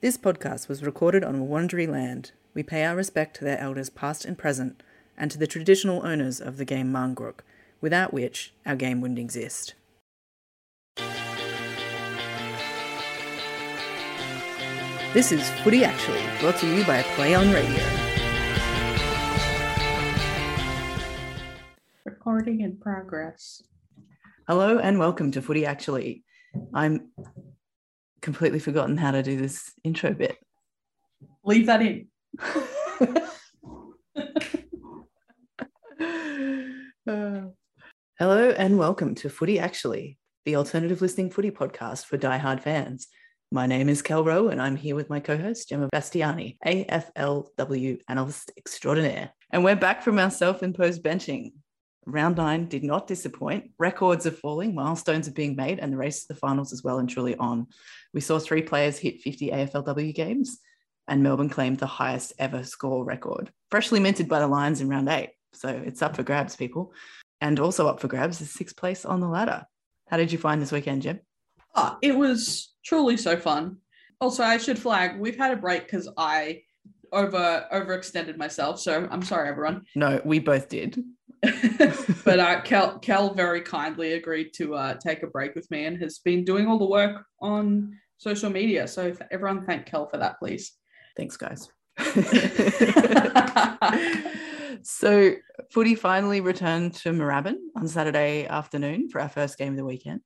This podcast was recorded on Wurundjeri land. We pay our respect to their elders past and present, and to the traditional owners of the game Marngrook, without which our game wouldn't exist. This is Footy Actually, brought to you by Play on Radio. Recording in progress. Hello and welcome to Footy Actually. I'm completely forgotten how to do this intro bit. Leave that in. Uh, hello and welcome to Footy Actually, the alternative listening footy podcast for diehard fans. My name is Kel Rowe and I'm here with my co-host Gemma Bastiani, AFLW analyst extraordinaire. And we're back from our self-imposed benching. Round nine did not disappoint. Records are falling, milestones are being made, and the race to the finals is well and truly on. We saw three players hit 50 AFLW games, and Melbourne claimed the highest ever score record, freshly minted by the Lions in round eight. So it's up for grabs, people. And also up for grabs is sixth place on the ladder. How did you find this weekend, Jim? Oh, it was truly so fun. Also, I should flag we've had a break because I over overextended myself. So I'm sorry, everyone. No, we both did. but uh, Kel, Kel very kindly agreed to uh, take a break with me and has been doing all the work on social media. So everyone thank Kel for that, please. Thanks, guys. so, footy finally returned to Moorabbin on Saturday afternoon for our first game of the weekend.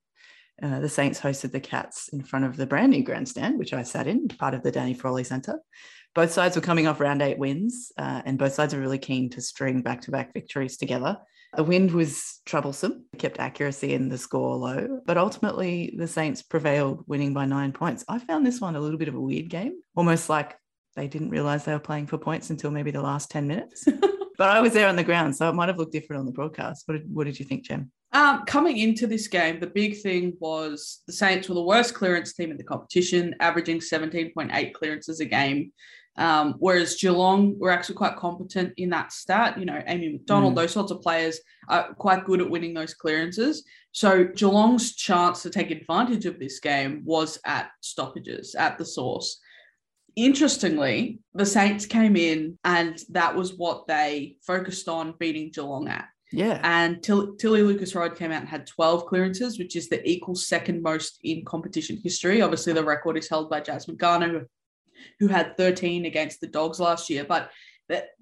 Uh, the Saints hosted the Cats in front of the brand new grandstand, which I sat in, part of the Danny Frawley Centre. Both sides were coming off round eight wins, uh, and both sides are really keen to string back to back victories together. The wind was troublesome, kept accuracy in the score low, but ultimately the Saints prevailed, winning by nine points. I found this one a little bit of a weird game, almost like they didn't realize they were playing for points until maybe the last 10 minutes. but I was there on the ground, so it might have looked different on the broadcast. What did, what did you think, Jem? Um, coming into this game, the big thing was the Saints were the worst clearance team in the competition, averaging 17.8 clearances a game. Um, whereas Geelong were actually quite competent in that stat. You know, Amy McDonald, mm. those sorts of players are quite good at winning those clearances. So Geelong's chance to take advantage of this game was at stoppages, at the source. Interestingly, the Saints came in and that was what they focused on beating Geelong at. Yeah. And Till- Tilly Lucas-Rodd came out and had 12 clearances, which is the equal second most in competition history. Obviously, the record is held by Jasmine Garner, who had 13 against the Dogs last year. But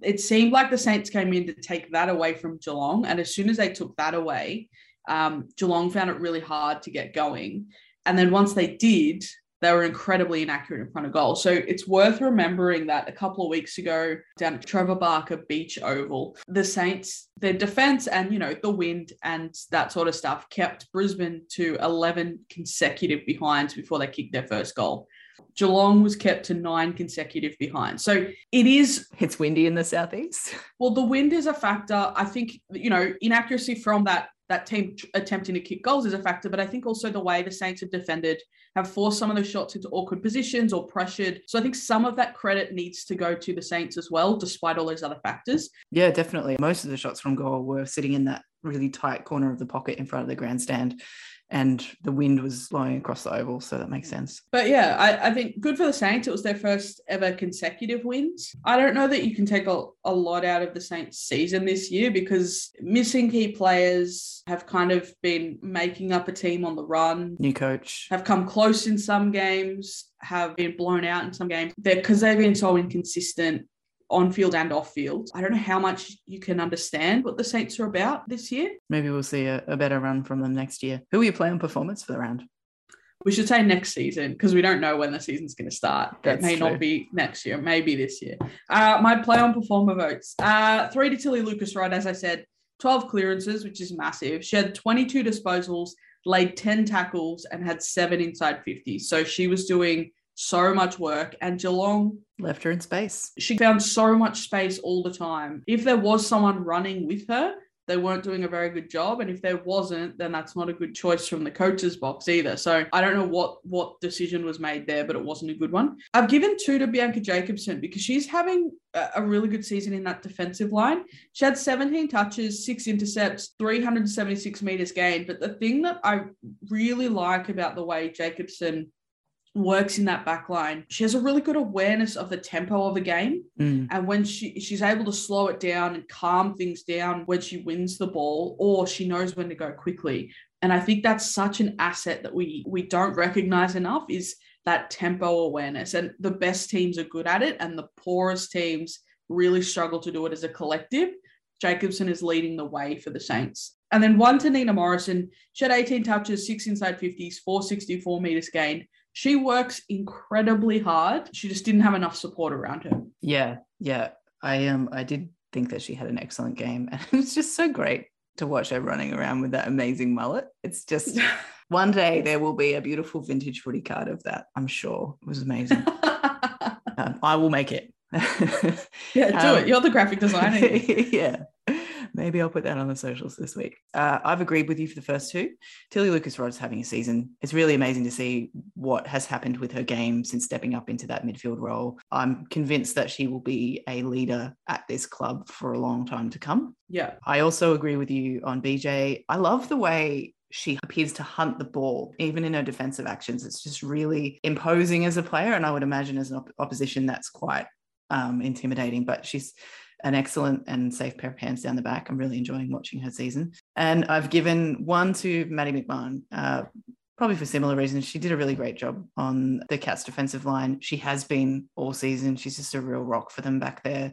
it seemed like the Saints came in to take that away from Geelong. And as soon as they took that away, um, Geelong found it really hard to get going. And then once they did, they were incredibly inaccurate in front of goal. So it's worth remembering that a couple of weeks ago down at Trevor Barker Beach Oval, the Saints, their defense and, you know, the wind and that sort of stuff kept Brisbane to 11 consecutive behinds before they kicked their first goal. Geelong was kept to nine consecutive behind. So it is. It's windy in the southeast. Well, the wind is a factor. I think, you know, inaccuracy from that that team attempting to kick goals is a factor, but I think also the way the Saints have defended have forced some of those shots into awkward positions or pressured. So I think some of that credit needs to go to the Saints as well, despite all those other factors. Yeah, definitely. Most of the shots from goal were sitting in that really tight corner of the pocket in front of the grandstand and the wind was blowing across the oval, so that makes sense. But yeah, I, I think good for the Saints. It was their first ever consecutive wins. I don't know that you can take a, a lot out of the Saints season this year because missing key players have kind of been making up a team on the run. New coach. Have come close in some games, have been blown out in some games. Because they've been so inconsistent on field and off field. I don't know how much you can understand what the Saints are about this year. Maybe we'll see a, a better run from them next year. Who will you play on performance for the round? We should say next season because we don't know when the season's going to start. That's it may true. not be next year, maybe this year. Uh, my play on performer votes. Uh, three to Tilly Lucas-Rodd, as I said, 12 clearances, which is massive. She had 22 disposals, laid 10 tackles, and had seven inside 50. So she was doing so much work. And Geelong Left her in space. she found so much space all the time. If there was someone running with her, they weren't doing a very good job. And if there wasn't, then that's not a good choice from the coach's box either. So I don't know what what decision was made there, but it wasn't a good one. I've given two to Bianca Jakobsson because she's having a really good season in that defensive line. She had 17 touches, six intercepts, 376 meters gained. But the thing that I really like about the way Jakobsson works in that back line. She has a really good awareness of the tempo of a game. Mm. And when she she's able to slow it down and calm things down when she wins the ball, or she knows when to go quickly. And I think that's such an asset that we we don't recognize enough is that tempo awareness. And the best teams are good at it, and the poorest teams really struggle to do it as a collective. Jakobsson is leading the way for the Saints. And then one to Nina Morrison. She had 18 touches, six inside 50s, 464 meters gained. She works incredibly hard. She just didn't have enough support around her. Yeah, yeah. I um I did think that she had an excellent game. And it was just so great to watch her running around with that amazing mullet. It's just one day there will be a beautiful vintage footy card of that, I'm sure. It was amazing. um, I will make it. yeah, do Um, it. You're the graphic designer. yeah. Maybe I'll put that on the socials this week. Uh, I've agreed with you for the first two. Tilly Lucas-Rodd's having a season. It's really amazing to see what has happened with her game since stepping up into that midfield role. I'm convinced that she will be a leader at this club for a long time to come. yeah. I also agree with you on BJ. I love the way she appears to hunt the ball, even in her defensive actions. It's just really imposing as a player. And I would imagine as an op- opposition, that's quite um, intimidating. But she's an excellent and safe pair of hands down the back. I'm really enjoying watching her season. And I've given one to Maddie McMahon. Uh, Probably for similar reasons. She did a really great job on the Cats defensive line. She has been all season. She's just a real rock for them back there.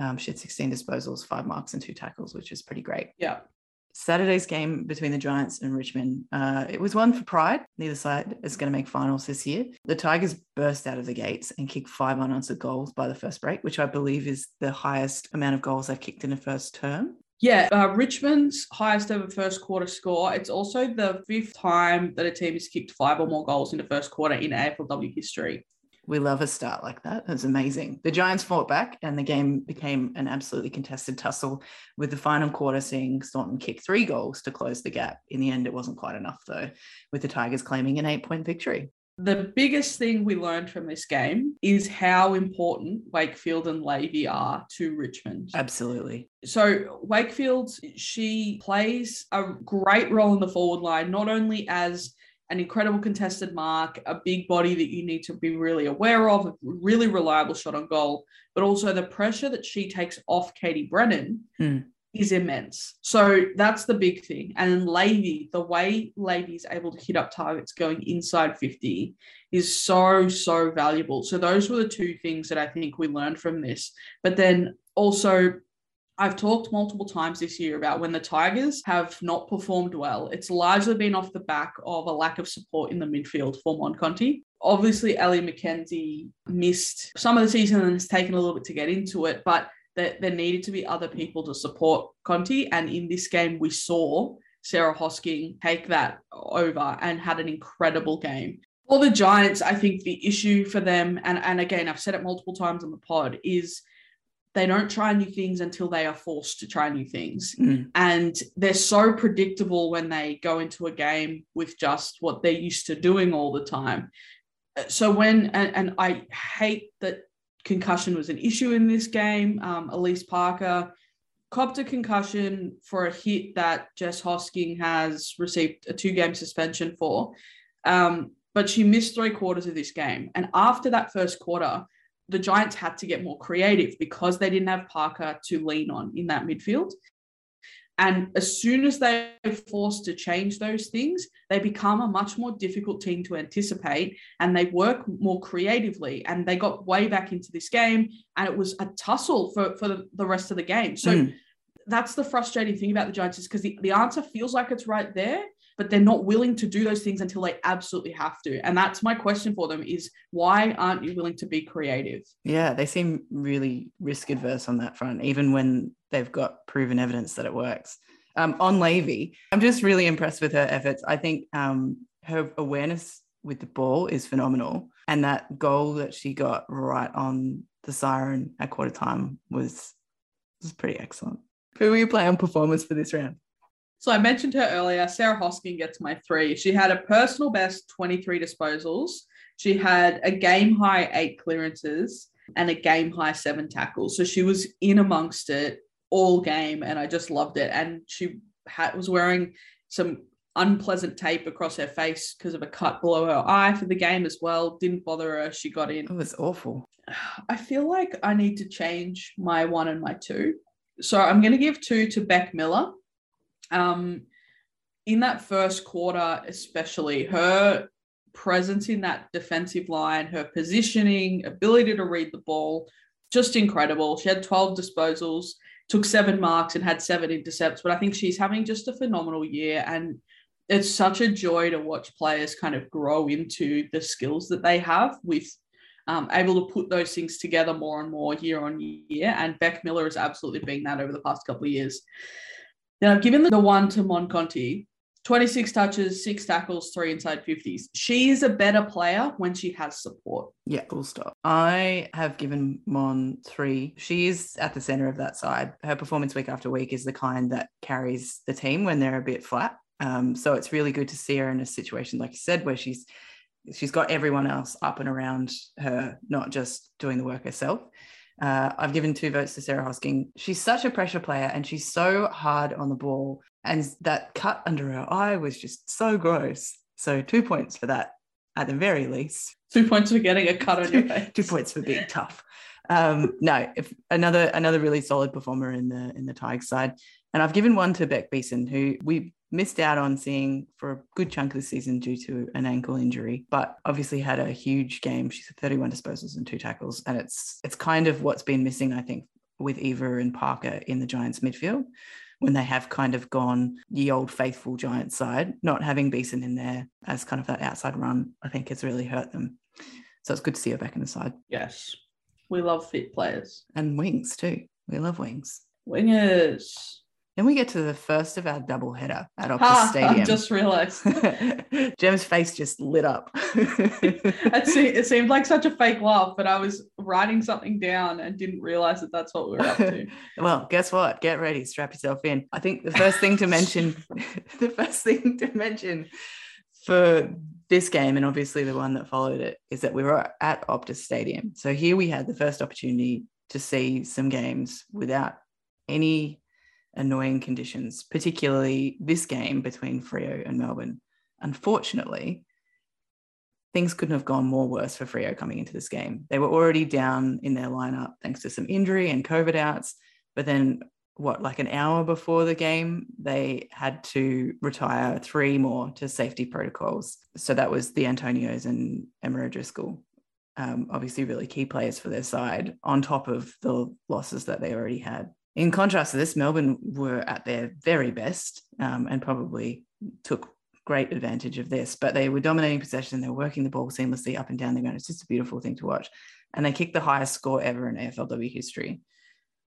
Um, she had 16 disposals, five marks, and two tackles, which is pretty great. Yeah. Saturday's game between the Giants and Richmond, uh, it was one for pride. Neither side is going to make finals this year. The Tigers burst out of the gates and kicked five unanswered goals by the first break, which I believe is the highest amount of goals they've kicked in a first term. Yeah. Uh, Richmond's highest ever first quarter score. It's also the fifth time that a team has kicked five or more goals in the first quarter in AFLW history. We love a start like that. That's amazing. The Giants fought back and the game became an absolutely contested tussle with the final quarter seeing Staunton kick three goals to close the gap. In the end, it wasn't quite enough though, with the Tigers claiming an eight point victory. The biggest thing we learned from this game is how important Wakefield and Levy are to Richmond. Absolutely. So Wakefield, she plays a great role in the forward line, not only as an incredible contested mark, a big body that you need to be really aware of, a really reliable shot on goal, but also the pressure that she takes off Katie Brennan Hmm. is immense. So that's the big thing. And then Levy, the way Lady is able to hit up targets going inside 50 is so, so valuable. So those were the two things that I think we learned from this. But then also I've talked multiple times this year about when the Tigers have not performed well, it's largely been off the back of a lack of support in the midfield for Monconti. Obviously, Ellie McKenzie missed some of the season and has taken a little bit to get into it, but there, there needed to be other people to support Conti. And in this game, we saw Sarah Hosking take that over and had an incredible game. For the Giants, I think the issue for them, and, and again, I've said it multiple times on the pod, is they don't try new things until they are forced to try new things. Mm. And they're so predictable when they go into a game with just what they're used to doing all the time. Uh, So when, and, and I hate that concussion was an issue in this game. Um, Alyce Parker copped a concussion for a hit that Jess Hosking has received a two game suspension for. Um, but she missed three quarters of this game. And after that first quarter, the Giants had to get more creative because they didn't have Parker to lean on in that midfield. And as soon as they're forced to change those things, they become a much more difficult team to anticipate and they work more creatively. And they got way back into this game and it was a tussle for, for the, rest of the game. So mm. that's the frustrating thing about the Giants is because the, the answer feels like it's right there, but they're not willing to do those things until they absolutely have to. And that's my question for them is why aren't you willing to be creative? Yeah, they seem really risk adverse on that front, even when they've got proven evidence that it works. Um, on Levy, I'm just really impressed with her efforts. I think um, her awareness with the ball is phenomenal. And that goal that she got right on the siren at quarter time was, was pretty excellent. Who will you playing on performance for this round? So I mentioned her earlier. Sarah Hosking gets my three. She had a personal best 23 disposals. She had a game high eight clearances and a game high seven tackles. So she was in amongst it all game, and I just loved it. And she had, was wearing some unpleasant tape across her face because of a cut below her eye for the game as well. Didn't bother her. She got in. It was awful. I feel like I need to change my one and my two. So I'm going to give two to Beck Miller um, in that first quarter, especially her presence in that defensive line, her positioning, ability to read the ball, just incredible. She had 12 disposals, took seven marks, and had seven intercepts. But I think she's having just a phenomenal year. And it's such a joy to watch players kind of grow into the skills that they have with um, able to put those things together more and more year on year. And Beck Miller has absolutely been that over the past couple of years. Then I've given the one to Mon Conti, 26 touches, six tackles, three inside 50s. She is a better player when she has support. Yeah, full stop. I have given Mon three. She is at the center of that side. Her performance week after week is the kind that carries the team when they're a bit flat. Um, so it's really good to see her in a situation, like you said, where she's she's got everyone else up and around her, not just doing the work herself. Uh, I've given two votes to Sarah Hosking. She's such a pressure player and she's so hard on the ball. And that cut under her eye was just so gross. So two points for that at the very least. Two points for getting a cut on your face. two points for being tough. Um, no, if another another really solid performer in the in the Tigers side. And I've given one to Beck Beeson, who we missed out on seeing for a good chunk of the season due to an ankle injury, but obviously had a huge game. She's had 31 disposals and two tackles. And it's it's kind of what's been missing, I think, with Eva and Parker in the Giants midfield when they have kind of gone the old faithful Giants side, not having Beeson in there as kind of that outside run, I think has really hurt them. So it's good to see her back in the side. Yes. We love fit players. And wings too. We love wings. Wingers. Then we get to the first of our double header at Optus ha, Stadium. I just realized. Jem's face just lit up. it seemed like such a fake laugh, but I was writing something down and didn't realize that that's what we were up to. well, guess what? Get ready, strap yourself in. I think the first thing to mention, the first thing to mention for this game, and obviously the one that followed it, is that we were at Optus Stadium. So here we had the first opportunity to see some games without any annoying conditions, particularly this game between Freo and Melbourne. Unfortunately, things couldn't have gone more worse for Freo coming into this game. They were already down in their lineup thanks to some injury and COVID outs, but then what, like an hour before the game, they had to retire three more to safety protocols. So that was the Antonios and Emma O'Driscoll. Um, obviously, really key players for their side, on top of the losses that they already had. In contrast to this, Melbourne were at their very best um, and probably took great advantage of this, but they were dominating possession. They were working the ball seamlessly up and down the ground. It's just a beautiful thing to watch. And they kicked the highest score ever in AFLW history.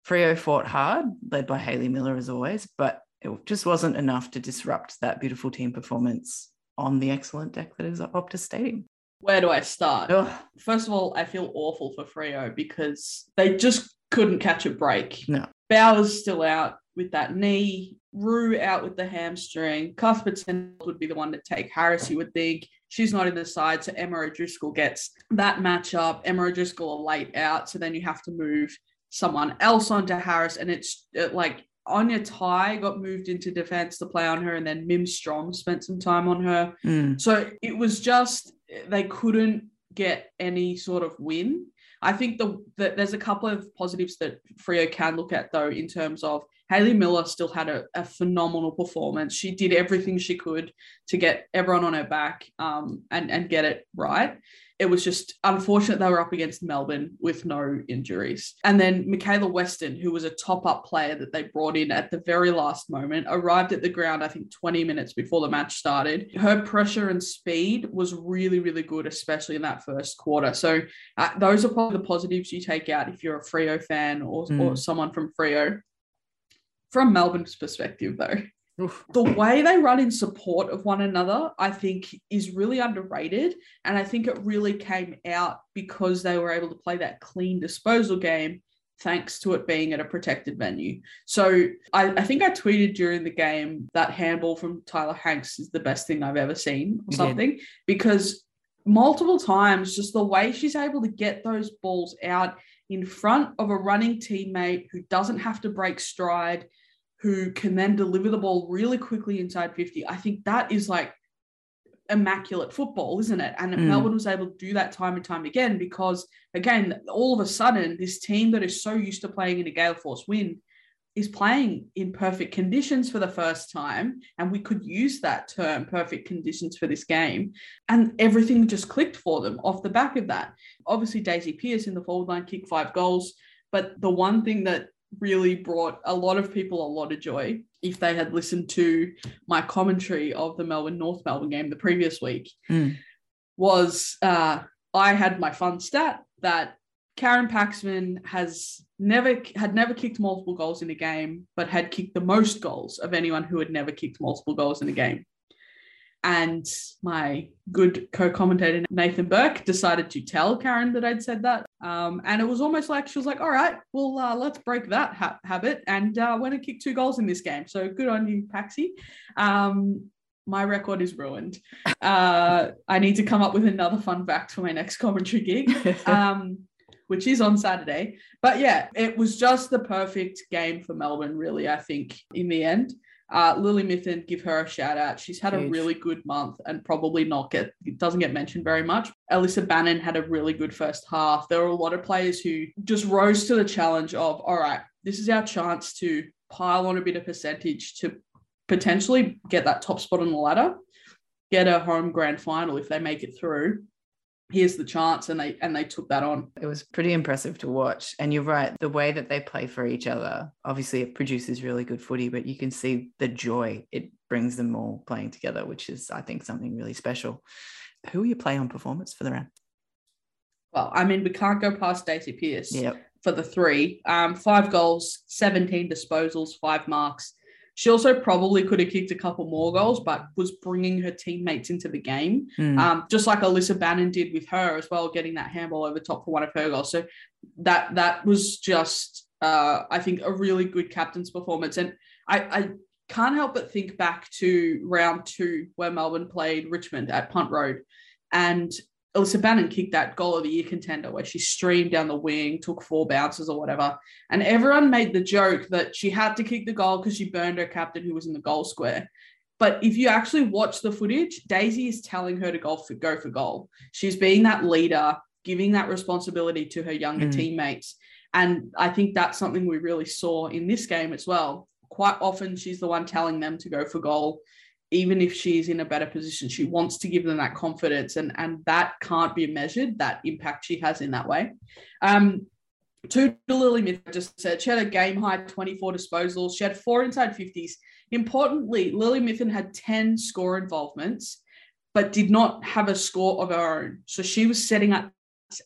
Freo fought hard, led by Hayley Miller as always, but it just wasn't enough to disrupt that beautiful team performance on the excellent deck that is Optus Stadium. Where do I start? Ugh. First of all, I feel awful for Freo because they just couldn't catch a break. No. Bowers still out with that knee. Roux out with the hamstring. Cuthbertson would be the one to take Harris, you would think. She's not in the side, so Emma O'Driscoll gets that matchup. Emma O'Driscoll are late out, so then you have to move someone else onto Harris, and it's it, like Aine Tighe got moved into defense to play on her, and then Mim Strom spent some time on her. Mm. So it was just they couldn't get any sort of win. I think the, the there's a couple of positives that Freo can look at though in terms of Hayley Miller still had a, a phenomenal performance. She did everything she could to get everyone on her back um, and and get it right it was just unfortunate they were up against Melbourne with no injuries. And then Michaela Weston, who was a top up player that they brought in at the very last moment, arrived at the ground, I think 20 minutes before the match started. Her pressure and speed was really, really good, especially in that first quarter. So uh, those are probably the positives you take out if you're a Freo fan or, mm. or someone from Freo. From Melbourne's perspective, though, Oof. The way they run in support of one another, I think, is really underrated. And I think it really came out because they were able to play that clean disposal game thanks to it being at a protected venue. So I, I, think I tweeted during the game that handball from Tyla Hanks is the best thing I've ever seen or something because multiple times just the way she's able to get those balls out in front of a running teammate who doesn't have to break stride who can then deliver the ball really quickly inside 50. I think that is like immaculate football, isn't it? And mm. Melbourne was able to do that time and time again because, again, all of a sudden, this team that is so used to playing in a gale force wind is playing in perfect conditions for the first time. And we could use that term, perfect conditions for this game. And everything just clicked for them off the back of that. Obviously, Daisy Pearce in the forward line kicked five goals. But the one thing that really brought a lot of people a lot of joy if they had listened to my commentary of the Melbourne North Melbourne game the previous week. Mm. Was uh, I had my fun stat that Karen Paxman has never had never kicked multiple goals in a game, but had kicked the most goals of anyone who had never kicked multiple goals in a game. And my good co commentator, Nathan Burke, decided to tell Karen that I'd said that. Um, and it was almost like she was like, all right, well, uh, let's break that ha- habit. And uh, went and kicked two goals in this game. So good on you, Paxi. Um, my record is ruined. Uh, I need to come up with another fun fact for my next commentary gig, um, which is on Saturday. But yeah, it was just the perfect game for Melbourne, really, I think, in the end. Uh, Lily Mithen, give her a shout out. She's had Huge. a really good month and probably not get doesn't get mentioned very much. Alyssa Bannan had a really good first half. There were a lot of players who just rose to the challenge of, all right, this is our chance to pile on a bit of percentage to potentially get that top spot on the ladder, get a home grand final if they make it through here's the chance and they and they took that on. It was pretty impressive to watch. And you're right the way that they play for each other obviously it produces really good footy but you can see the joy it brings them all playing together which is i think something really special. Who are your play on performance for the round? Well i mean we can't go past Daisy Pearce yep. for the three. Um, five goals 17 disposals five marks she also probably could have kicked a couple more goals, but was bringing her teammates into the game, mm. um, just like Alyssa Bannan did with her as well, getting that handball over top for one of her goals. So that that was just, uh, I think, a really good captain's performance. And I, I can't help but think back to round two where Melbourne played Richmond at Punt Road, and Alyssa Bannan kicked that goal of the year contender where she streamed down the wing, took four bounces or whatever. And everyone made the joke that she had to kick the goal because she burned her captain who was in the goal square. But if you actually watch the footage, Daisy is telling her to go for, go for goal. She's being that leader, giving that responsibility to her younger mm. teammates. And I think that's something we really saw in this game as well. Quite often, she's the one telling them to go for goal even if she's in a better position, she wants to give them that confidence, and and that can't be measured. That impact she has in that way. Um, to Lily Myth just said she had a game high 24 disposals. She had four inside 50s. Importantly, Lily Mithen had 10 score involvements, but did not have a score of her own. So she was setting up,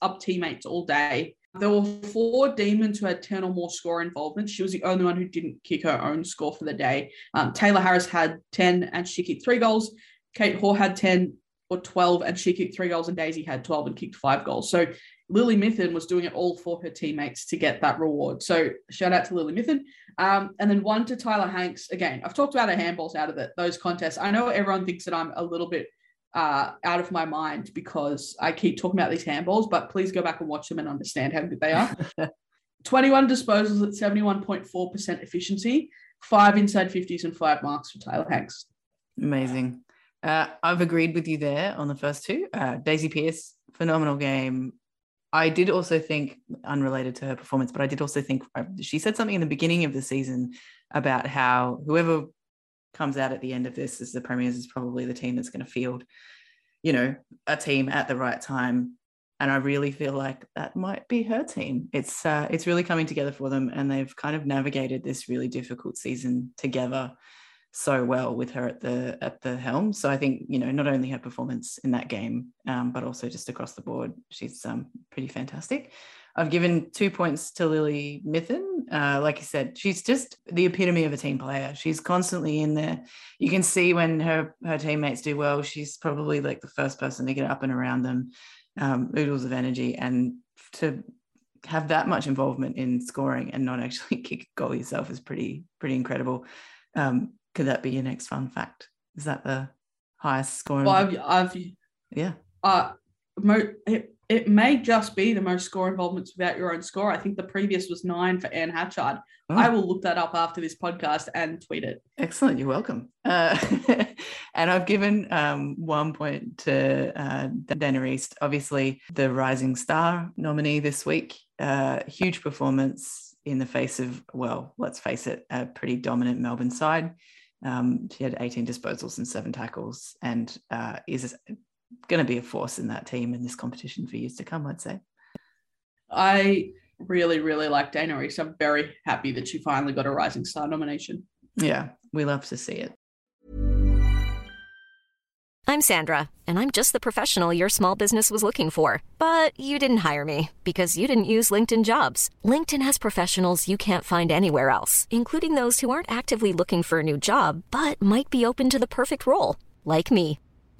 up teammates all day. There were four demons who had 10 or more score involvement. She was the only one who didn't kick her own score for the day. Um, Tayla Harris had 10 and she kicked three goals. Kate Hore had 10 or 12 and she kicked three goals, and Daisy had 12 and kicked five goals. So Lily Mithen was doing it all for her teammates to get that reward. So shout out to Lily Mithen. Um, and then one to Tyla Hanks. Again, I've talked about her handballs out of it, those contests. I know everyone thinks that I'm a little bit uh, out of my mind because I keep talking about these handballs, but please go back and watch them and understand how good they are. 21 disposals at 71.4% efficiency. five inside 50s and five marks for Tyla Hanks. Amazing. Uh, I've agreed with you there on the first two. Uh, Daisy Pearce, phenomenal game. I did also think, unrelated to her performance, but I did also think uh, she said something in the beginning of the season about how whoever comes out at the end of this is the premiers is probably the team that's going to field, you know, a team at the right time. And I really feel like that might be her team. It's uh, it's really coming together for them, and they've kind of navigated this really difficult season together so well with her at the at the helm. So I think you know not only her performance in that game, um, but also just across the board, she's um, pretty fantastic. I've given two points to Lily Mithen. Uh, like I said, she's just the epitome of a team player. She's constantly in there. You can see when her her teammates do well, she's probably like the first person to get up and around them. Um, oodles of energy, and to have that much involvement in scoring and not actually kick a goal yourself is pretty pretty incredible. Um, could that be your next fun fact? Is that the highest scoring? Well, I've, I've yeah. Uh, mo- it, it may just be the most score involvements without your own score. I think the previous was nine for Anne Hatchard. Oh. I will look that up after this podcast and tweet it. Excellent. You're welcome. Uh, and I've given um, one point to uh, Dana East, obviously the Rising Star nominee this week. Uh, huge performance in the face of, well, let's face it, a pretty dominant Melbourne side. Um, she had 18 disposals and seven tackles and uh, is going to be a force in that team in this competition for years to come, I'd say. I really, really like Dana East. I'm very happy that she finally got a Rising Star nomination. Yeah, we love to see it. I'm Sandra, and I'm just the professional your small business was looking for. But you didn't hire me because you didn't use LinkedIn jobs. LinkedIn has professionals you can't find anywhere else, including those who aren't actively looking for a new job, but might be open to the perfect role, like me.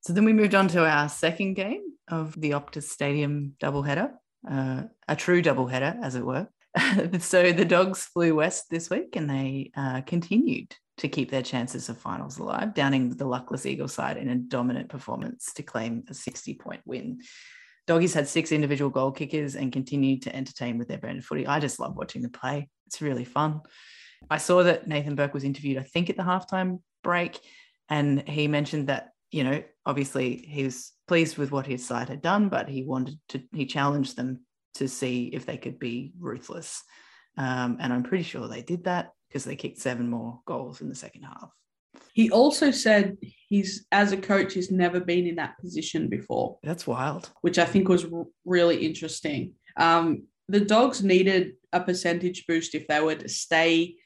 So then we moved on to our second game of the Optus Stadium doubleheader, uh, a true doubleheader, as it were. so the Dogs flew west this week and they uh, continued to keep their chances of finals alive, downing the luckless Eagle side in a dominant performance to claim a 60 point win. Doggies had six individual goal kickers and continued to entertain with their brand of footy. I just love watching the play. It's really fun. I saw that Nathan Burke was interviewed, I think, at the halftime break, and he mentioned that you know, obviously he was pleased with what his side had done, but he wanted to, he challenged them to see if they could be ruthless. Um, and I'm pretty sure they did that because they kicked seven more goals in the second half. He also said he's, as a coach, he's never been in that position before. That's wild. Which I think was r- really interesting. Um, the Dogs needed a percentage boost if they were to stay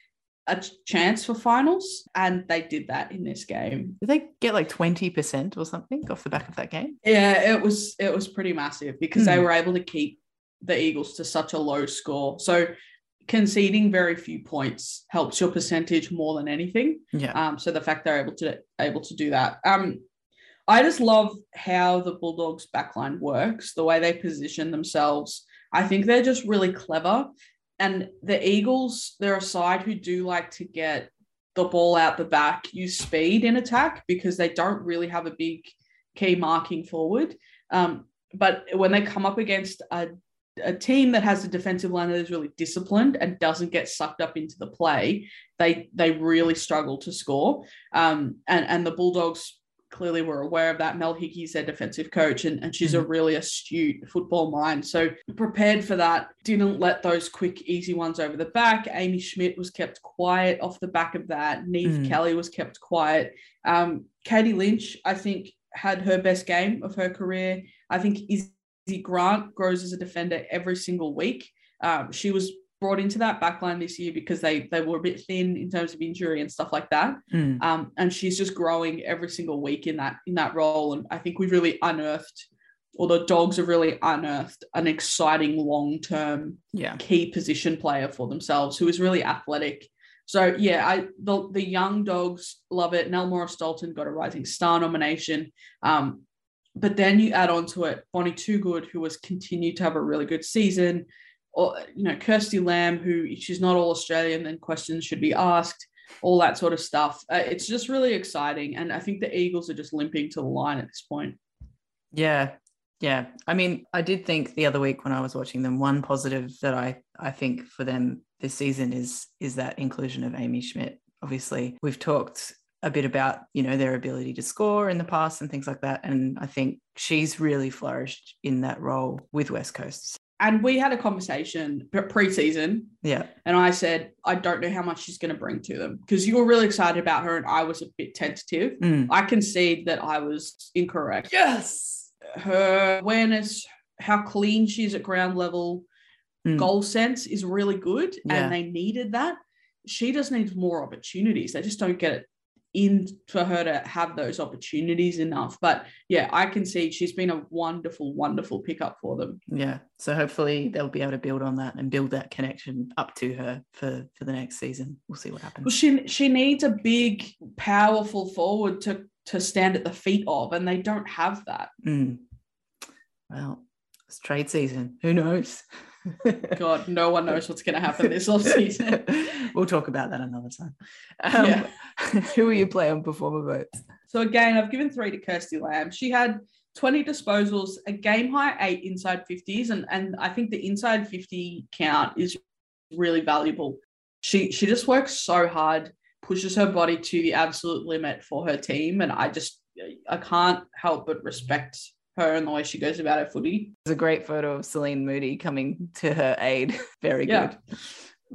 a chance for finals, and they did that in this game. Did they get like twenty percent or something off the back of that game? Yeah, it was it was pretty massive because they hmm. were able to keep the Eagles to such a low score. So conceding very few points helps your percentage more than anything. Yeah. Um. So the fact they're able to able to do that. Um. I just love how the Bulldogs backline works, the way they position themselves. I think they're just really clever and the Eagles, they're a side who do like to get the ball out the back, use speed in attack because they don't really have a big key marking forward. Um, but when they come up against a, a team that has a defensive line that is really disciplined and doesn't get sucked up into the play, they they really struggle to score. Um, and and the Bulldogs clearly were aware of that. Mel Hickey's their defensive coach, and, and she's mm-hmm. a really astute football mind. So prepared for that, didn't let those quick, easy ones over the back. Aimee Schmidt was kept quiet off the back of that. Niamh mm-hmm. Kelly was kept quiet. Um, Katie Lynch, I think, had her best game of her career. I think Izzy Grant grows as a defender every single week. Um, she was brought into that backline this year because they they were a bit thin in terms of injury and stuff like that. Mm. Um, and she's just growing every single week in that in that role. And I think we've really unearthed, or the dogs have really unearthed an exciting long term Yeah. key position player for themselves who is really athletic. So yeah, I the, the young dogs love it. Nell Morris Dalton got a Rising Star nomination. Um, but then you add on to it Bonnie Toogood, who has continued to have a really good season, or you know, Kirsty Lamb, who she's not all Australian, then questions should be asked, all that sort of stuff. Uh, it's just really exciting. And I think the Eagles are just limping to the line at this point. Yeah. Yeah. I mean, I did think the other week when I was watching them, one positive that I I think for them this season is is that inclusion of Aimee Schmidt. Obviously, we've talked a bit about, you know, their ability to score in the past and things like that. And I think she's really flourished in that role with West Coast. And we had a conversation pre-season Yeah. And I said, I don't know how much she's going to bring to them because you were really excited about her and I was a bit tentative. Mm. I concede that I was incorrect. Yes. Her awareness, how clean she is at ground level, Mm. goal sense is really good. Yeah. And they needed that. She just needs more opportunities. They just don't get it in for her to have those opportunities enough. But yeah, I can see she's been a wonderful, wonderful pickup for them. Yeah. So hopefully they'll be able to build on that and build that connection up to her for for the next season. We'll see what happens. Well, she she needs a big, powerful forward to to stand at the feet of, and they don't have that. Mm. Well, it's trade season. Who knows? God, no one knows what's going to happen this off season. we'll talk about that another time. Um, Yeah. who are you playing performer votes? So again, I've given three to Kirsty Lamb. She had 20 disposals, a game high eight inside 50s, and and I think the inside 50 count is really valuable. She she just works so hard, pushes her body to the absolute limit for her team, and I just I can't help but respect her and the way she goes about her footy. There's a great photo of Celine Moody coming to her aid. Very Yeah. good.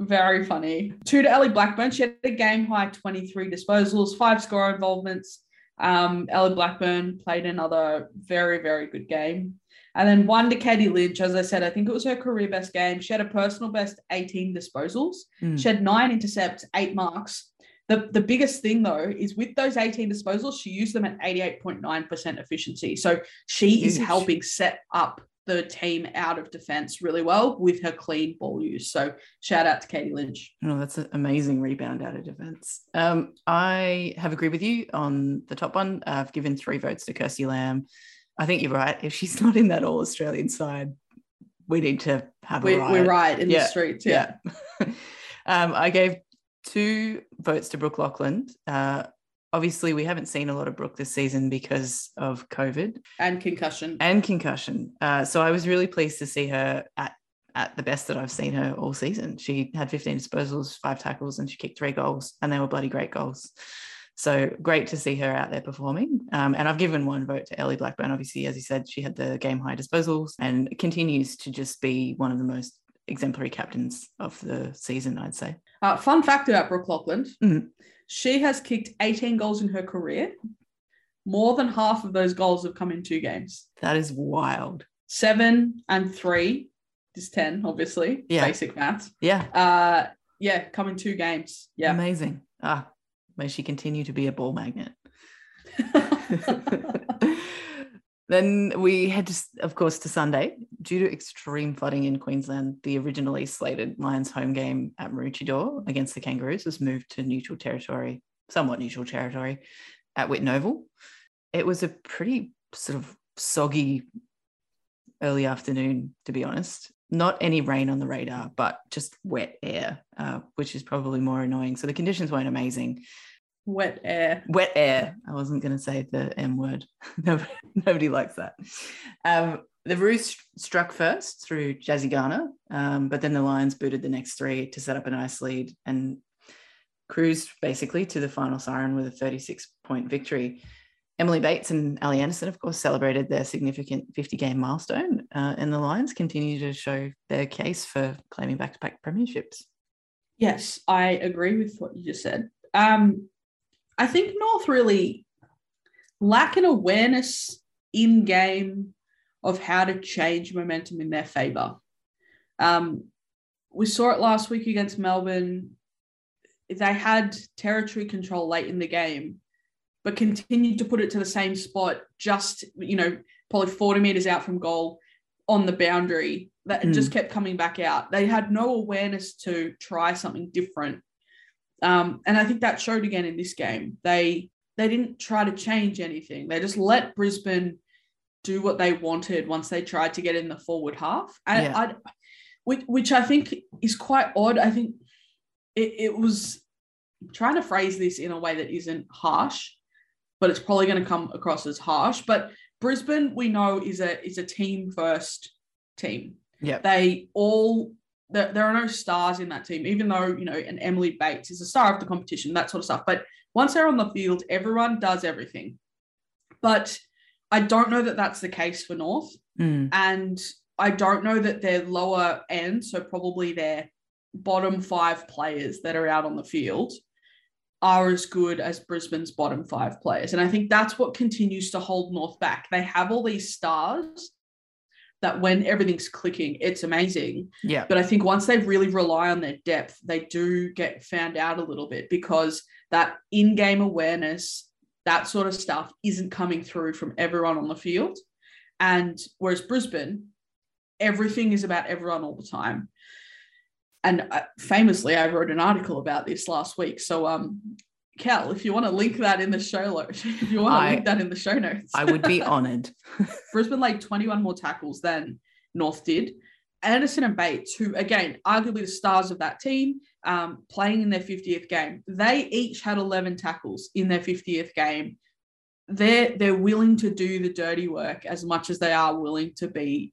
Very funny. Two to Ellie Blackburn. She had a game high 23 disposals, five score involvements. Um, Ellie Blackburn played another very, very good game. And then one to Katie Lynch. As I said, I think it was her career best game. She had a personal best 18 disposals. Mm. She had nine intercepts, eight marks. The, the biggest thing though is with those 18 disposals, she used them at 88.9% efficiency. So she is helping set up the team out of defense really well with her clean ball use. So shout out to Katie Lynch. Oh, that's an amazing rebound out of defense. Um, I have agreed with you on the top one. I've given three votes to Kirsty Lamb. I think you're right. If she's not in that all Australian side, we need to have We, a we're riot. right in Yeah, the streets. Yeah. um, I gave two votes to Brooke Lochland. Uh, obviously, we haven't seen a lot of Brooke this season because of COVID And concussion. and concussion. Uh, so I was really pleased to see her at at the best that I've seen her all season. She had 15 disposals, five tackles, and she kicked three goals, and they were bloody great goals. So great to see her out there performing. Um, and I've given one vote to Ellie Blackburn. Obviously, as you said, she had the game high disposals and continues to just be one of the most exemplary captains of the season, I'd say. Uh, fun fact about Brooke Lochland. Mhm. She has kicked 18 goals in her career. More than half of those goals have come in two games. That is wild. Seven and three is 10, obviously. Yeah. Basic maths. Yeah. Uh, yeah, come in two games. Yeah. Amazing. Ah, may she continue to be a ball magnet. then we head, to, of course, to Sunday. Due to extreme flooding in Queensland, the originally slated Lions home game at Maroochydore against the Kangaroos was moved to neutral territory, somewhat neutral territory, at Whitten Oval. It was a pretty sort of soggy early afternoon, to be honest. Not any rain on the radar, but just wet air, uh, which is probably more annoying. So the conditions weren't amazing Wet air. wet air. I wasn't going to say the M word. nobody, nobody likes that. Um, the Roos struck first through Jazzy Garner, um, but then the Lions booted the next three to set up a nice lead and cruised basically to the final siren with a 36 point victory. Emily Bates and Ali Anderson, of course, celebrated their significant 50 game milestone, uh, and the Lions continue to show their case for claiming back to back premierships. Yes, I agree with what you just said. Um, I think North really lack an awareness in game of how to change momentum in their favor. Um, we saw it last week against Melbourne. They had territory control late in the game, but continued to put it to the same spot, just, you know, probably 40 meters out from goal on the boundary that mm. just kept coming back out. They had no awareness to try something different. Um, and I think that showed again in this game. They they didn't try to change anything. They just let Brisbane do what they wanted once they tried to get in the forward half. And yeah. I, which, which I think is quite odd. I think it, it was I'm trying to phrase this in a way that isn't harsh, but it's probably going to come across as harsh. But Brisbane, we know, is a is a team first team. Yeah. They all there, there are no stars in that team, even though, you know, an Emily Bates is a star of the competition, that sort of stuff. But once they're on the field, everyone does everything. But I don't know that that's the case for North. Mm. And I don't know that their lower end, so probably their bottom five players that are out on the field, are as good as Brisbane's bottom five players. And I think that's what continues to hold North back. They have all these stars that when everything's clicking, it's amazing. Yeah. But I think once they really rely on their depth, they do get found out a little bit because that in game awareness, that sort of stuff isn't coming through from everyone on the field. And whereas Brisbane, everything is about everyone all the time and uh, famously, I wrote an article about this last week. So, um, Cal, if you want to link that in the show, notes, if you want to I, link that in the show notes, I would be honoured. Brisbane laid 21 more tackles than North did. Anderson and Bates, who again, arguably the stars of that team, um, playing in their 50th game, they each had 11 tackles in their 50th game. They're they're willing to do the dirty work as much as they are willing to be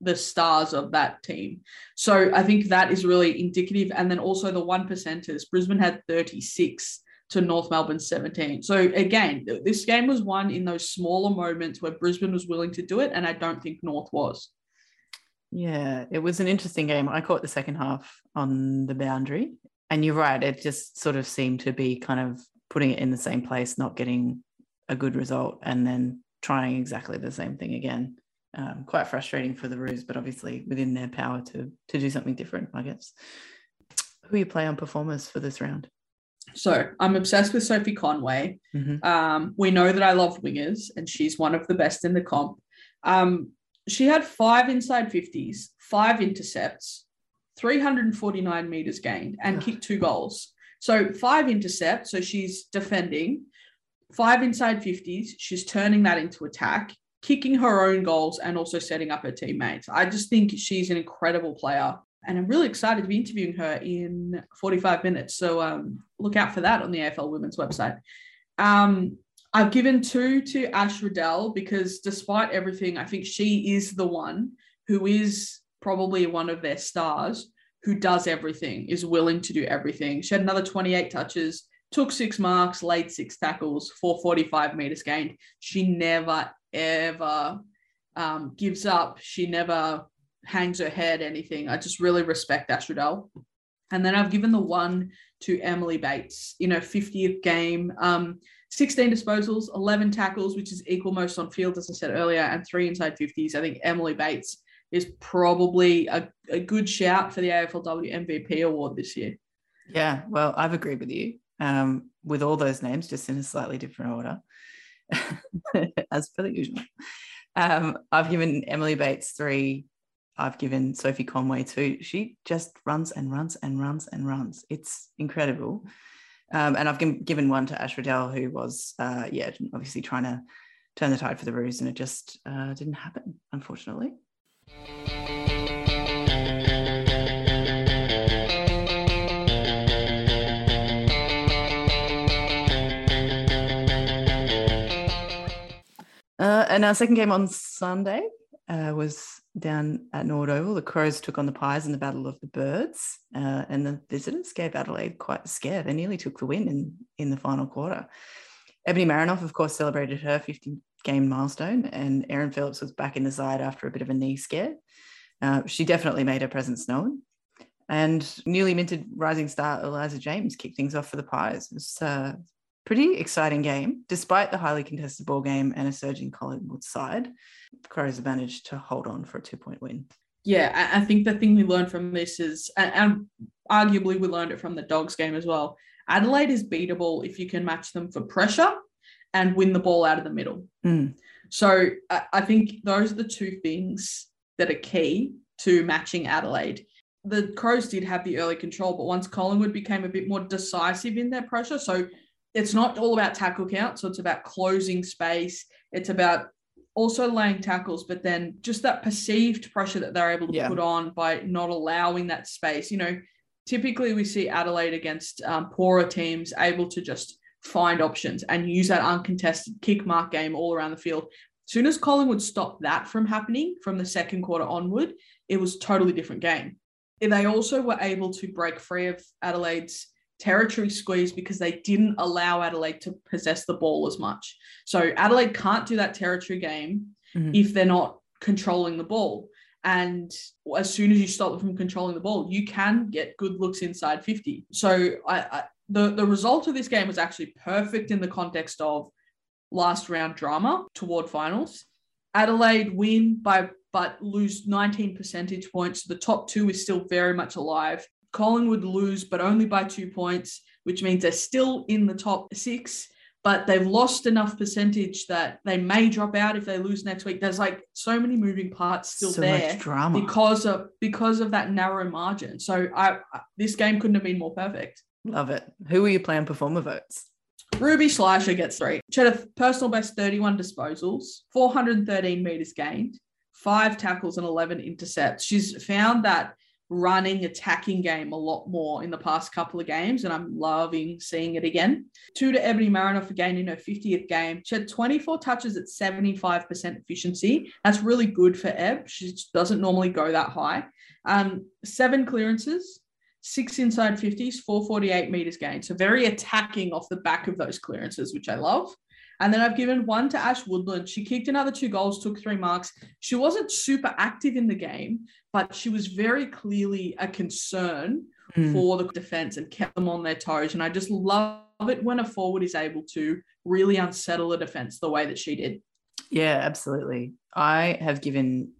the stars of that team. So I think that is really indicative. And then also the one percenters, Brisbane had 36 to North Melbourne 17. So again, this game was won in those smaller moments where Brisbane was willing to do it. And I don't think North was. Yeah, it was an interesting game. I caught the second half on the boundary. And you're right, it just sort of seemed to be kind of putting it in the same place, not getting a good result, and then trying exactly the same thing again um, quite frustrating for the Roos, but obviously within their power to to do something different, I guess. Who you play on performers for this round? So I'm obsessed with Sophie Conway. Mm-hmm. Um, we know that I love wingers, and she's one of the best in the comp. Um, she had five inside 50s, five intercepts, 349 meters gained, and kicked two goals. So five intercepts. So she's defending. Five inside 50s. She's turning that into attack kicking her own goals and also setting up her teammates. I just think she's an incredible player. And I'm really excited to be interviewing her in 45 minutes. So um, look out for that on the AFL Women's website. Um, I've given two to Ash Riddell because despite everything, I think she is the one who is probably one of their stars who does everything, is willing to do everything. She had another 28 touches, took six marks, laid six tackles, 445 meters gained. She never, ever um, gives up. She never hangs her head, anything. I just really respect Ash Riddell, And then I've given the one to Emily Bates, you know, 50th game, um, 16 disposals, 11 tackles, which is equal most on field, as I said earlier, and three inside 50s. I think Emily Bates is probably a, a good shout for the AFLW MVP award this year. Yeah, well, I've agreed with you um, with all those names, just in a slightly different order. as per the usual. Um, I've given Emily Bates three. I've given Sophie Conway two. She just runs and runs and runs and runs. It's incredible. Um, and I've given one to Ash Riddell, who was, uh, yeah, obviously trying to turn the tide for the Roos, and it just uh, didn't happen, unfortunately. Uh, and our second game on Sunday uh, was down at Norwood Oval. The Crows took on the Pies in the Battle of the Birds, uh, and the visitors gave Adelaide quite a scare. They nearly took the win in, in the final quarter. Ebony Marinoff, of course, celebrated her 50 game milestone, and Erin Phillips was back in the side after a bit of a knee scare. Uh, she definitely made her presence known. And newly minted rising star Eliza James kicked things off for the Pies. It was uh, pretty exciting game, despite the highly contested ball game and a surging Collingwood side. The Crows have managed to hold on for a two point win. Yeah, I think the thing we learned from this is, and, arguably we learned it from the Dogs game as well. Adelaide is beatable if you can match them for pressure and win the ball out of the middle. Mm. So I think those are the two things that are key to matching Adelaide. The Crows did have the early control, but once Collingwood became a bit more decisive in their pressure, so it's not all about tackle count. So it's about closing space. It's about also laying tackles, but then just that perceived pressure that they're able to Yeah. put on by not allowing that space. You know, typically we see Adelaide against um, poorer teams able to just find options and use that uncontested kick mark game all around the field. As soon as Collingwood stopped that from happening from the second quarter onward, it was a totally different game. They also were able to break free of Adelaide's territory squeeze because they didn't allow Adelaide to possess the ball as much. So Adelaide can't do that territory game Mhm. if they're not controlling the ball. And as soon as you stop them from controlling the ball, you can get good looks inside 50. So I, I the, the result of this game was actually perfect in the context of last round drama toward finals. Adelaide win by but lose 19 percentage points. The top two is still very much alive. Collingwood lose, but only by two points, which means they're still in the top six, but they've lost enough percentage that they may drop out if they lose next week. There's like so many moving parts still so there drama. because of because of that narrow margin. So I this game couldn't have been more perfect. Love it. Who are your plan performer votes? Ruby Schleicher gets three. She had a personal best 31 disposals, 413 meters gained, five tackles, and 11 intercepts. She's found that running, attacking game a lot more in the past couple of games, and I'm loving seeing it again. Two to Ebony Marinoff again in her 50th game. She had 24 touches at 75% efficiency. That's really good for Eb. She doesn't normally go that high. Um, seven clearances, six inside 50s, 448 meters gained. So very attacking off the back of those clearances, which I love. And then I've given one to Ash Woodland. She kicked another two goals, took three marks. She wasn't super active in the game, but she was very clearly a concern Mm. for the defense and kept them on their toes. And I just love it when a forward is able to really unsettle a defense the way that she did. Yeah, absolutely. I have given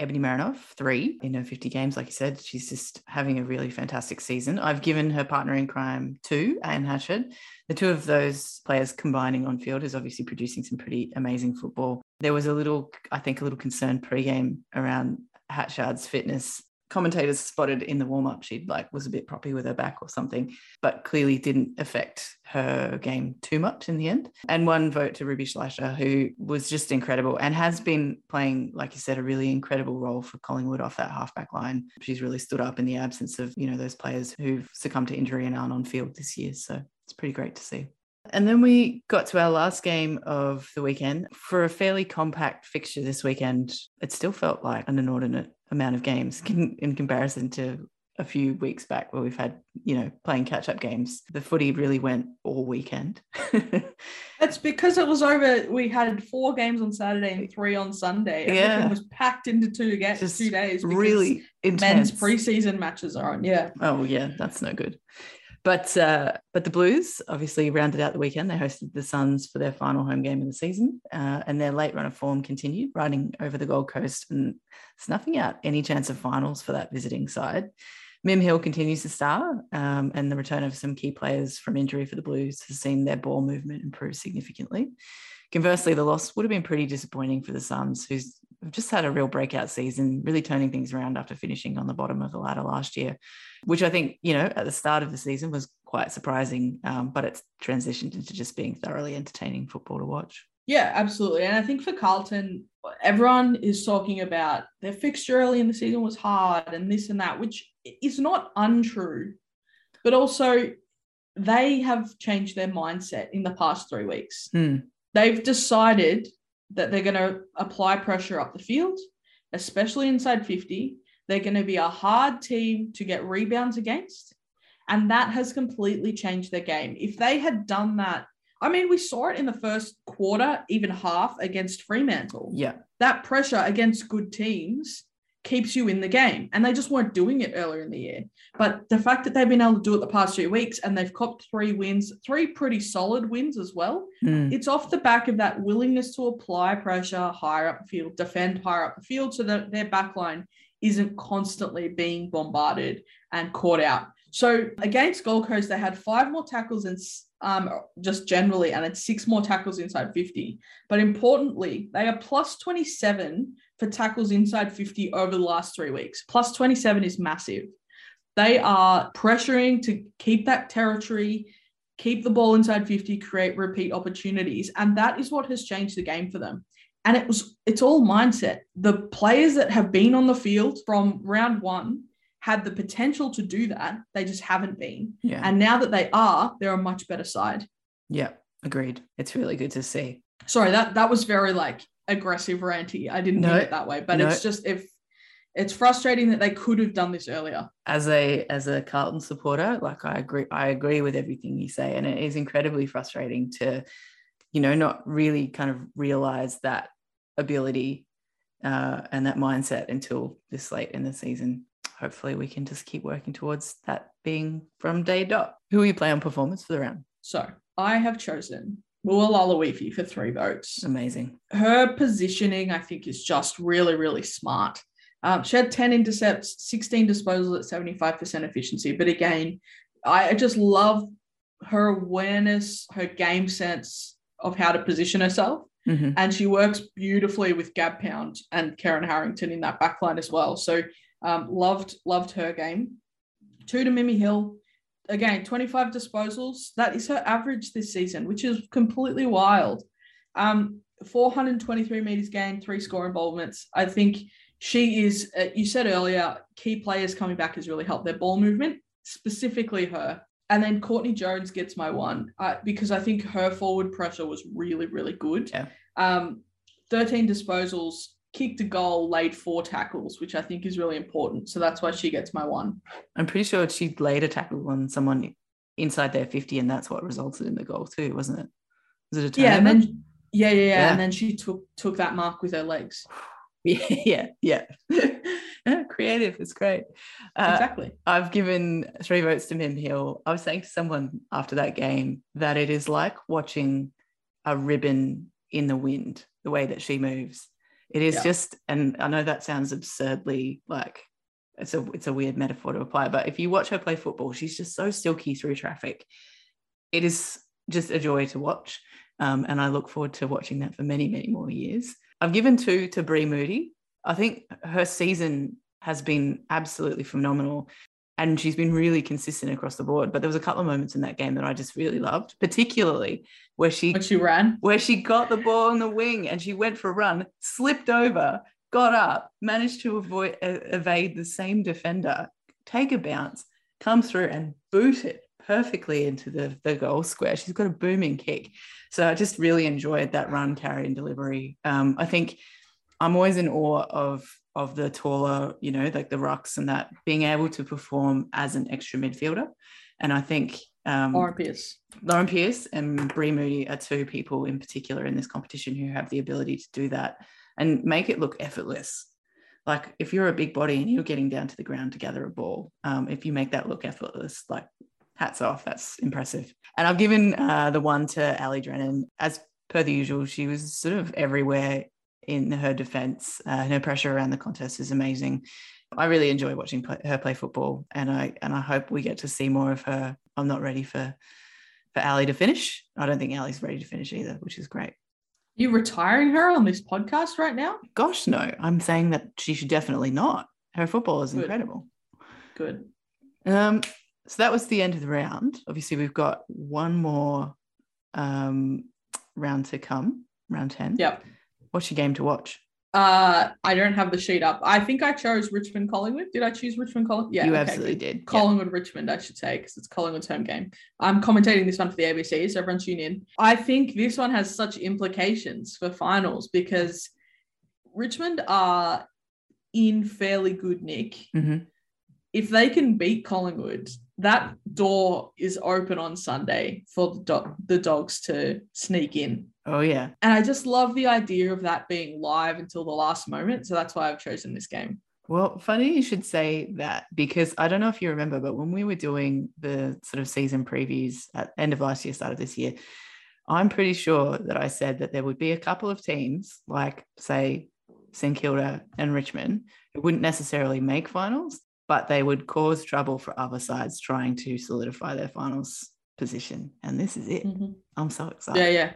Ebony Marinoff three in her 50 games. Like you said, she's just having a really fantastic season. I've given her partner in crime two, Anne Hatchard. The two of those players combining on field is obviously producing some pretty amazing football. There was a little, I think, a little concern pre-game around Hatchard's fitness. Commentators spotted in the warm-up she'd like was a bit proppy with her back or something, but clearly didn't affect her game too much in the end. And one vote to Ruby Schleicher, who was just incredible and has been playing, like you said, a really incredible role for Collingwood off that halfback line. She's really stood up in the absence of, you know, those players who've succumbed to injury and aren't on field this year. So it's pretty great to see. And then we got to our last game of the weekend. For a fairly compact fixture this weekend, it still felt like an inordinate amount of games in, in comparison to a few weeks back where we've had, you know, playing catch up games. The footy really went all weekend. that's because it was over. We had four games on Saturday and three on Sunday. Everything Yeah. was packed into two ga- Just two days. because really men's intense. preseason matches are on. Yeah. Oh yeah, that's no good. But uh, but the Blues obviously rounded out the weekend. They hosted the Suns for their final home game of the season, uh, and their late run of form continued, riding over the Gold Coast and snuffing out any chance of finals for that visiting side. Mim Hill continues to star, um, and the return of some key players from injury for the Blues has seen their ball movement improve significantly. Conversely, the loss would have been pretty disappointing for the Suns, who's just had a real breakout season, really turning things around after finishing on the bottom of the ladder last year, which I think, you know, at the start of the season was quite surprising, um, but it's transitioned into just being thoroughly entertaining football to watch. Yeah, absolutely. And I think for Carlton, everyone is talking about their fixture early in the season was hard and this and that, which is not untrue. But also, they have changed their mindset in the past three weeks. Hmm. They've decided that they're going to apply pressure up the field, especially inside 50. They're going to be a hard team to get rebounds against. And that has completely changed their game. If they had done that, I mean, we saw it in the first quarter, even half against Fremantle. Yeah. That pressure against good teams keeps you in the game. And they just weren't doing it earlier in the year. But the fact that they've been able to do it the past few weeks and they've copped three wins, three pretty solid wins as well, Hmm. it's off the back of that willingness to apply pressure higher up the field, defend higher up the field so that their backline isn't constantly being bombarded and caught out. So against Gold Coast, they had five more tackles and um, just generally, and it's six more tackles inside 50. But importantly, they are plus 27 for tackles inside 50 over the last three weeks. Plus 27 is massive. They are pressuring to keep that territory, keep the ball inside 50, create repeat opportunities. And that is what has changed the game for them. And it was it's all mindset. The players that have been on the field from round one had the potential to do that. They just haven't been. Yeah. And now that they are, they're a much better side. Yeah, agreed. It's really good to see. Sorry, that that was very like aggressive ranty. I didn't No, mean it that way, but no. it's just if it's frustrating that they could have done this earlier. As a as a Carlton supporter, like I agree, I agree with everything you say, and it is incredibly frustrating to, you know, not really kind of realize that ability uh, and that mindset until this late in the season. Hopefully, we can just keep working towards that being from day dot. Who will you play on performance for the round? So I have chosen Mua Laloifi for three votes. Amazing. Her positioning, I think, is just really, really smart. Um, she had 10 intercepts, 16 disposals at 75% efficiency. But again, I just love her awareness, her game sense of how to position herself. Mhm. and she works beautifully with Gab Pound and Kerryn Harrington in that backline as well. So um, loved loved her game. Two to Mimi Hill, again 25 disposals. That is her average this season, which is completely wild. Um, 423 meters gained, three score involvements. I think she is. Uh, you said earlier, key players coming back has really helped their ball movement, specifically her. And then Courtney Jones gets my one uh, because I think her forward pressure was really, really good. Yeah. Um, 13 disposals, kicked a goal, laid four tackles, which I think is really important. So that's why she gets my one. I'm pretty sure she laid a tackle on someone inside their 50, and that's what resulted in the goal too, wasn't it? Was it a Yeah, and then yeah, yeah, yeah, Yeah. and then she took took that mark with her legs. yeah, yeah, yeah. Creative, it's great. Uh, exactly. I've given three votes to Mim Hill. I was saying to someone after that game that it is like watching a ribbon in the wind, the way that she moves. It is Yeah. just, and I know that sounds absurdly like it's a it's a weird metaphor to apply, but if you watch her play football, she's just so silky through traffic. It is just a joy to watch. Um, and I look forward to watching that for many, many more years. I've given two to Brie Moody. I think her season has been absolutely phenomenal and she's been really consistent across the board. But there was a couple of moments in that game that I just really loved, particularly where she When she ran. where she got the ball on the wing and she went for a run, slipped over, got up, managed to avoid uh, evade the same defender, take a bounce, come through and boot it perfectly into the, the goal square. She's got a booming kick. So I just really enjoyed that run, carry, and delivery. Um, I think I'm always in awe of of the taller, you know, like the rucks and that being able to perform as an extra midfielder. And I think um, Lauren Pearce. Lauren Pearce and Brie Moody are two people in particular in this competition who have the ability to do that and make it look effortless. Like if you're a big body and you're getting down to the ground to gather a ball, um, if you make that look effortless, like hats off, that's impressive. And I've given uh, the one to Ali Drennan. As per the usual, she was sort of everywhere in her defense. Uh, and her pressure around the contest is amazing. I really enjoy watching play, her play football, and I and I hope we get to see more of her. I'm not ready for for Ali to finish. I don't think Ali's ready to finish either, which is great. You retiring her on this podcast right now? Gosh, no, I'm saying that she should definitely not. Her football is Good. incredible. Good. Um, so that was the end of the round. Obviously, we've got one more um, round to come, round 10. Yep. What's your game to watch? Uh, I don't have the sheet up. I think I chose Richmond Collingwood. Did I choose Richmond Collingwood? Yeah, you okay, absolutely good. did. Yeah. Collingwood Richmond, I should say, because it's Collingwood's home game. I'm commentating this one for the ABC, so everyone tune in. I think this one has such implications for finals because Richmond are in fairly good nick. Mhm. If they can beat Collingwood, that door is open on Sunday for the, do- the dogs to sneak in. Oh, yeah. And I just love the idea of that being live until the last moment. So that's why I've chosen this game. Well, funny you should say that because I don't know if you remember, but when we were doing the sort of season previews at end of last year, start of this year, I'm pretty sure that I said that there would be a couple of teams, like say St Kilda and Richmond, who wouldn't necessarily make finals, but they would cause trouble for other sides trying to solidify their finals position. And this is it. Mhm. I'm so excited. Yeah, yeah,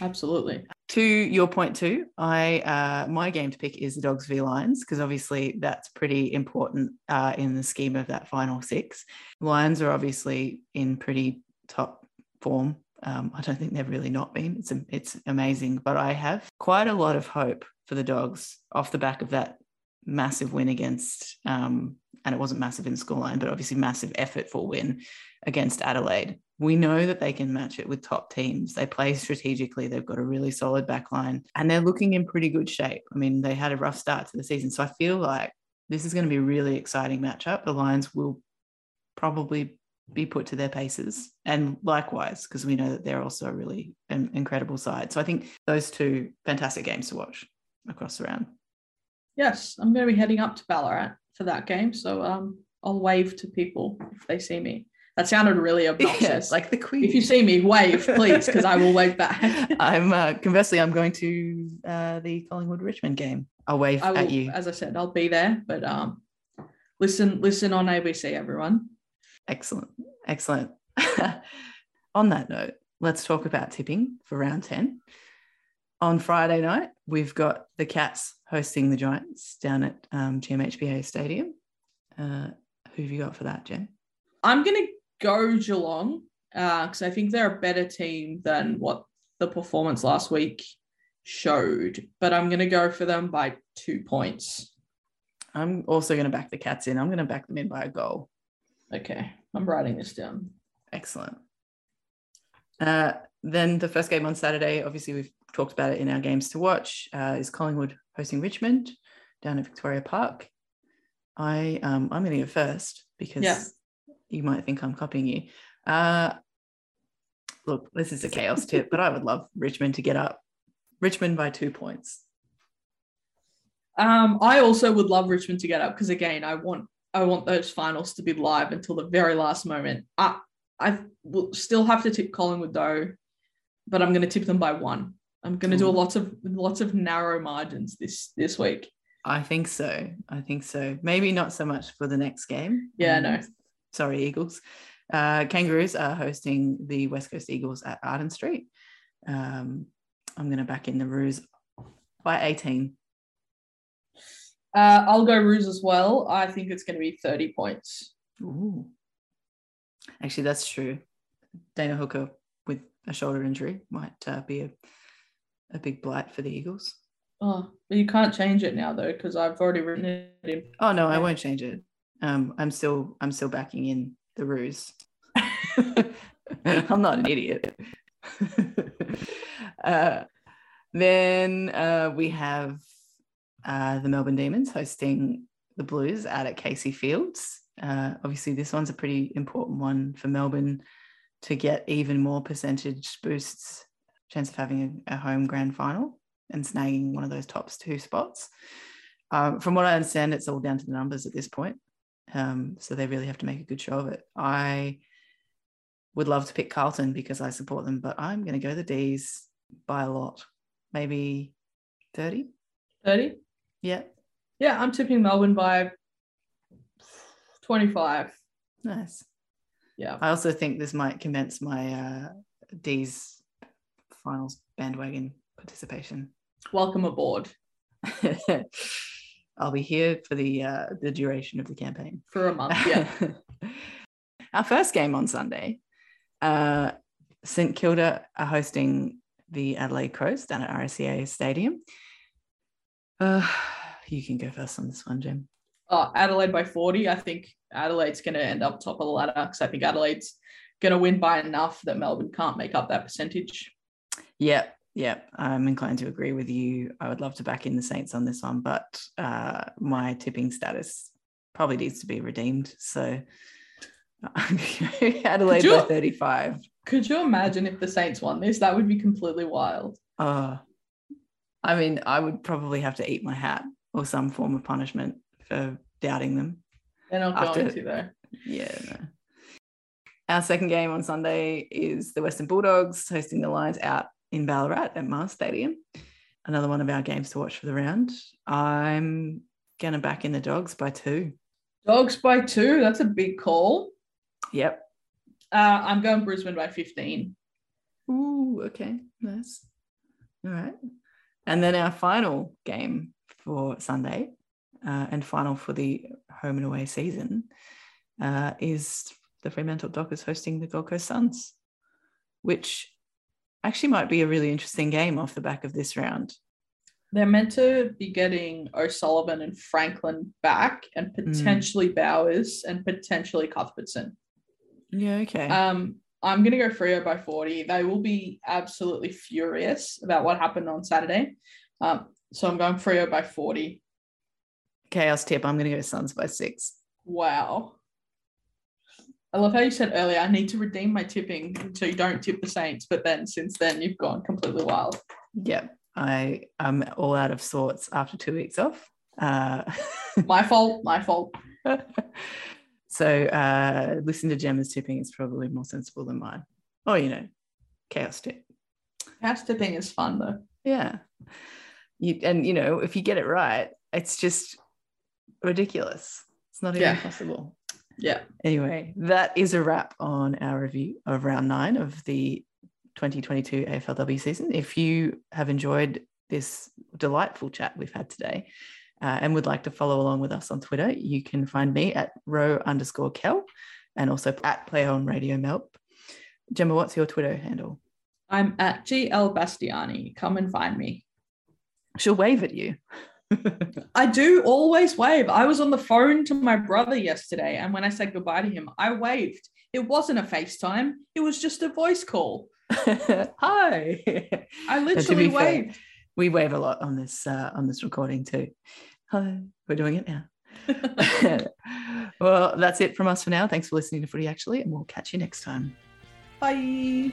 absolutely. To your point too, I uh, my game to pick is the Dogs v Lions because obviously that's pretty important uh, in the scheme of that final six. Lions are obviously in pretty top form. Um, I don't think they've really not been. It's it's amazing, but I have quite a lot of hope for the Dogs off the back of that massive win against, um, and it wasn't massive in scoreline, but obviously massive effortful win against Adelaide. We know that they can match it with top teams. They play strategically. They've got a really solid back line and they're looking in pretty good shape. I mean, they had a rough start to the season. So I feel like this is going to be a really exciting matchup. The Lions will probably be put to their paces and likewise because we know that they're also a really incredible side. So I think those two fantastic games to watch across the round. Yes, I'm going to be heading up to Ballarat for that game, so um, I'll wave to people if they see me. That sounded really obnoxious. Yes, like the queen. if you see me, wave, please, because I will wave back. I'm uh, conversely, I'm going to uh, the Collingwood Richmond game. I'll wave I will, at you. as I said, I'll be there, but um, listen, listen on ABC, everyone. Excellent. Excellent. On that note, let's talk about tipping for round 10. On Friday night, we've got the Cats hosting the Giants down at um, GMHBA Stadium. Uh, who have you got for that, Gem? I'm going to go Geelong because I think they're a better team than what the performance last week showed, but I'm going to go for them by two points. I'm also going to back the Cats in. I'm going to back them in by a goal. Okay, I'm writing this down. Excellent. Uh, then the first game on Saturday, obviously we've talked about it in our games to watch, uh, is Collingwood hosting Richmond down at Victoria Park. I um, I'm going to go first because Yeah. you might think I'm copying you. Uh, look, this is a chaos tip, but I would love Richmond to get up. Richmond by two points. Um, I also would love Richmond to get up because again, I want I want those finals to be live until the very last moment. I I will still have to tip Collingwood though, but I'm going to tip them by one. I'm going to do a Ooh. lots of lots of narrow margins this this week. I think so. I think so. Maybe not so much for the next game. Yeah, no. Sorry, Eagles. Uh, Kangaroos are hosting the West Coast Eagles at Arden Street. Um, I'm going to back in the Roos by 18. Uh, I'll go Roos as well. I think it's going to be 30 points. Ooh. Actually, that's true. Dana Hooker with a shoulder injury might uh, be a, a big blight for the Eagles. Oh, but you can't change it now though because I've already written it in. Oh no, I won't change it. Um, I'm still I'm still backing in the Roos. I'm not an idiot. uh, then uh, we have uh, the Melbourne Demons hosting the Blues out at Casey Fields. Uh, obviously, this one's a pretty important one for Melbourne to get even more percentage boosts, chance of having a, a home grand final and snagging one of those top two spots. Um, from what I understand, it's all down to the numbers at this point. Um, so they really have to make a good show of it. I would love to pick Carlton because I support them, but I'm going to go the D's by a lot, maybe 30. 30? Yeah, Yeah, I'm tipping Melbourne by 25. nice. Yeah. I also think this might commence my uh, D's finals bandwagon participation. Welcome aboard I'll be here for the uh, the duration of the campaign. for a month. Yeah. Our first game on Sunday, uh, St Kilda are hosting the Adelaide Crows down at RSEA Stadium. Uh, you can go first on this one, Gem. Oh, Adelaide by 40. I think Adelaide's going to end up top of the ladder because I think Adelaide's going to win by enough that Melbourne can't make up that percentage. Yeah, yeah, I'm inclined to agree with you. I would love to back in the Saints on this one, but uh, my tipping status probably needs to be redeemed. So Adelaide you- by 35. Could you imagine if the Saints won this? That would be completely wild. Uh, I mean, I would probably have to eat my hat or some form of punishment for doubting them. They're not After- going to, though. Yeah. No. Our second game on Sunday is the Western Bulldogs hosting the Lions out in Ballarat at Mars Stadium. another one of our games to watch for the round. I'm gonna back in the dogs by two. Dogs by two. That's a big call. Yep. Uh, I'm going Brisbane by 15. Ooh, okay, nice. All right. And then our final game for Sunday uh, and final for the home and away season uh, is the Fremantle Dockers hosting the Gold Coast Suns, which actually might be a really interesting game off the back of this round. They're meant to be getting O'Sullivan and Franklin back, and potentially Bowers and potentially Cuthbertson. Yeah, okay. Um, I'm gonna go Freo by 40. They will be absolutely furious about what happened on Saturday. Um, so I'm going Freo by 40. Chaos tip. I'm going to go Suns by six. Wow. I love how you said earlier, I need to redeem my tipping so you don't tip the Saints, but then since then you've gone completely wild. Yep. I am all out of sorts after two weeks off. Uh, My fault, my fault. so uh, listen to Gemma's tipping. It's probably more sensible than mine. Oh, you know, chaos tip. House tipping is fun though. Yeah. You, and, you know, if you get it right, it's just ridiculous. It's not even Yeah. possible. Yeah. Anyway, that is a wrap on our review of round nine of the 2022 AFLW season. If you have enjoyed this delightful chat we've had today uh, and would like to follow along with us on Twitter, you can find me at row underscore kel and also at play on radio melp. Gemma, what's your Twitter handle? I'm at GL Bastiani. Come and find me. She'll wave at you. I do always wave. I was on the phone to my brother yesterday, and when I said goodbye to him, I waved. It wasn't a FaceTime, it was just a voice call. Hi. I literally be fair, we wave a lot on this uh, on this recording too. Hi, we're doing it now. well, that's it from us for now. Thanks for listening to Footy Actually, and we'll catch you next time. Bye.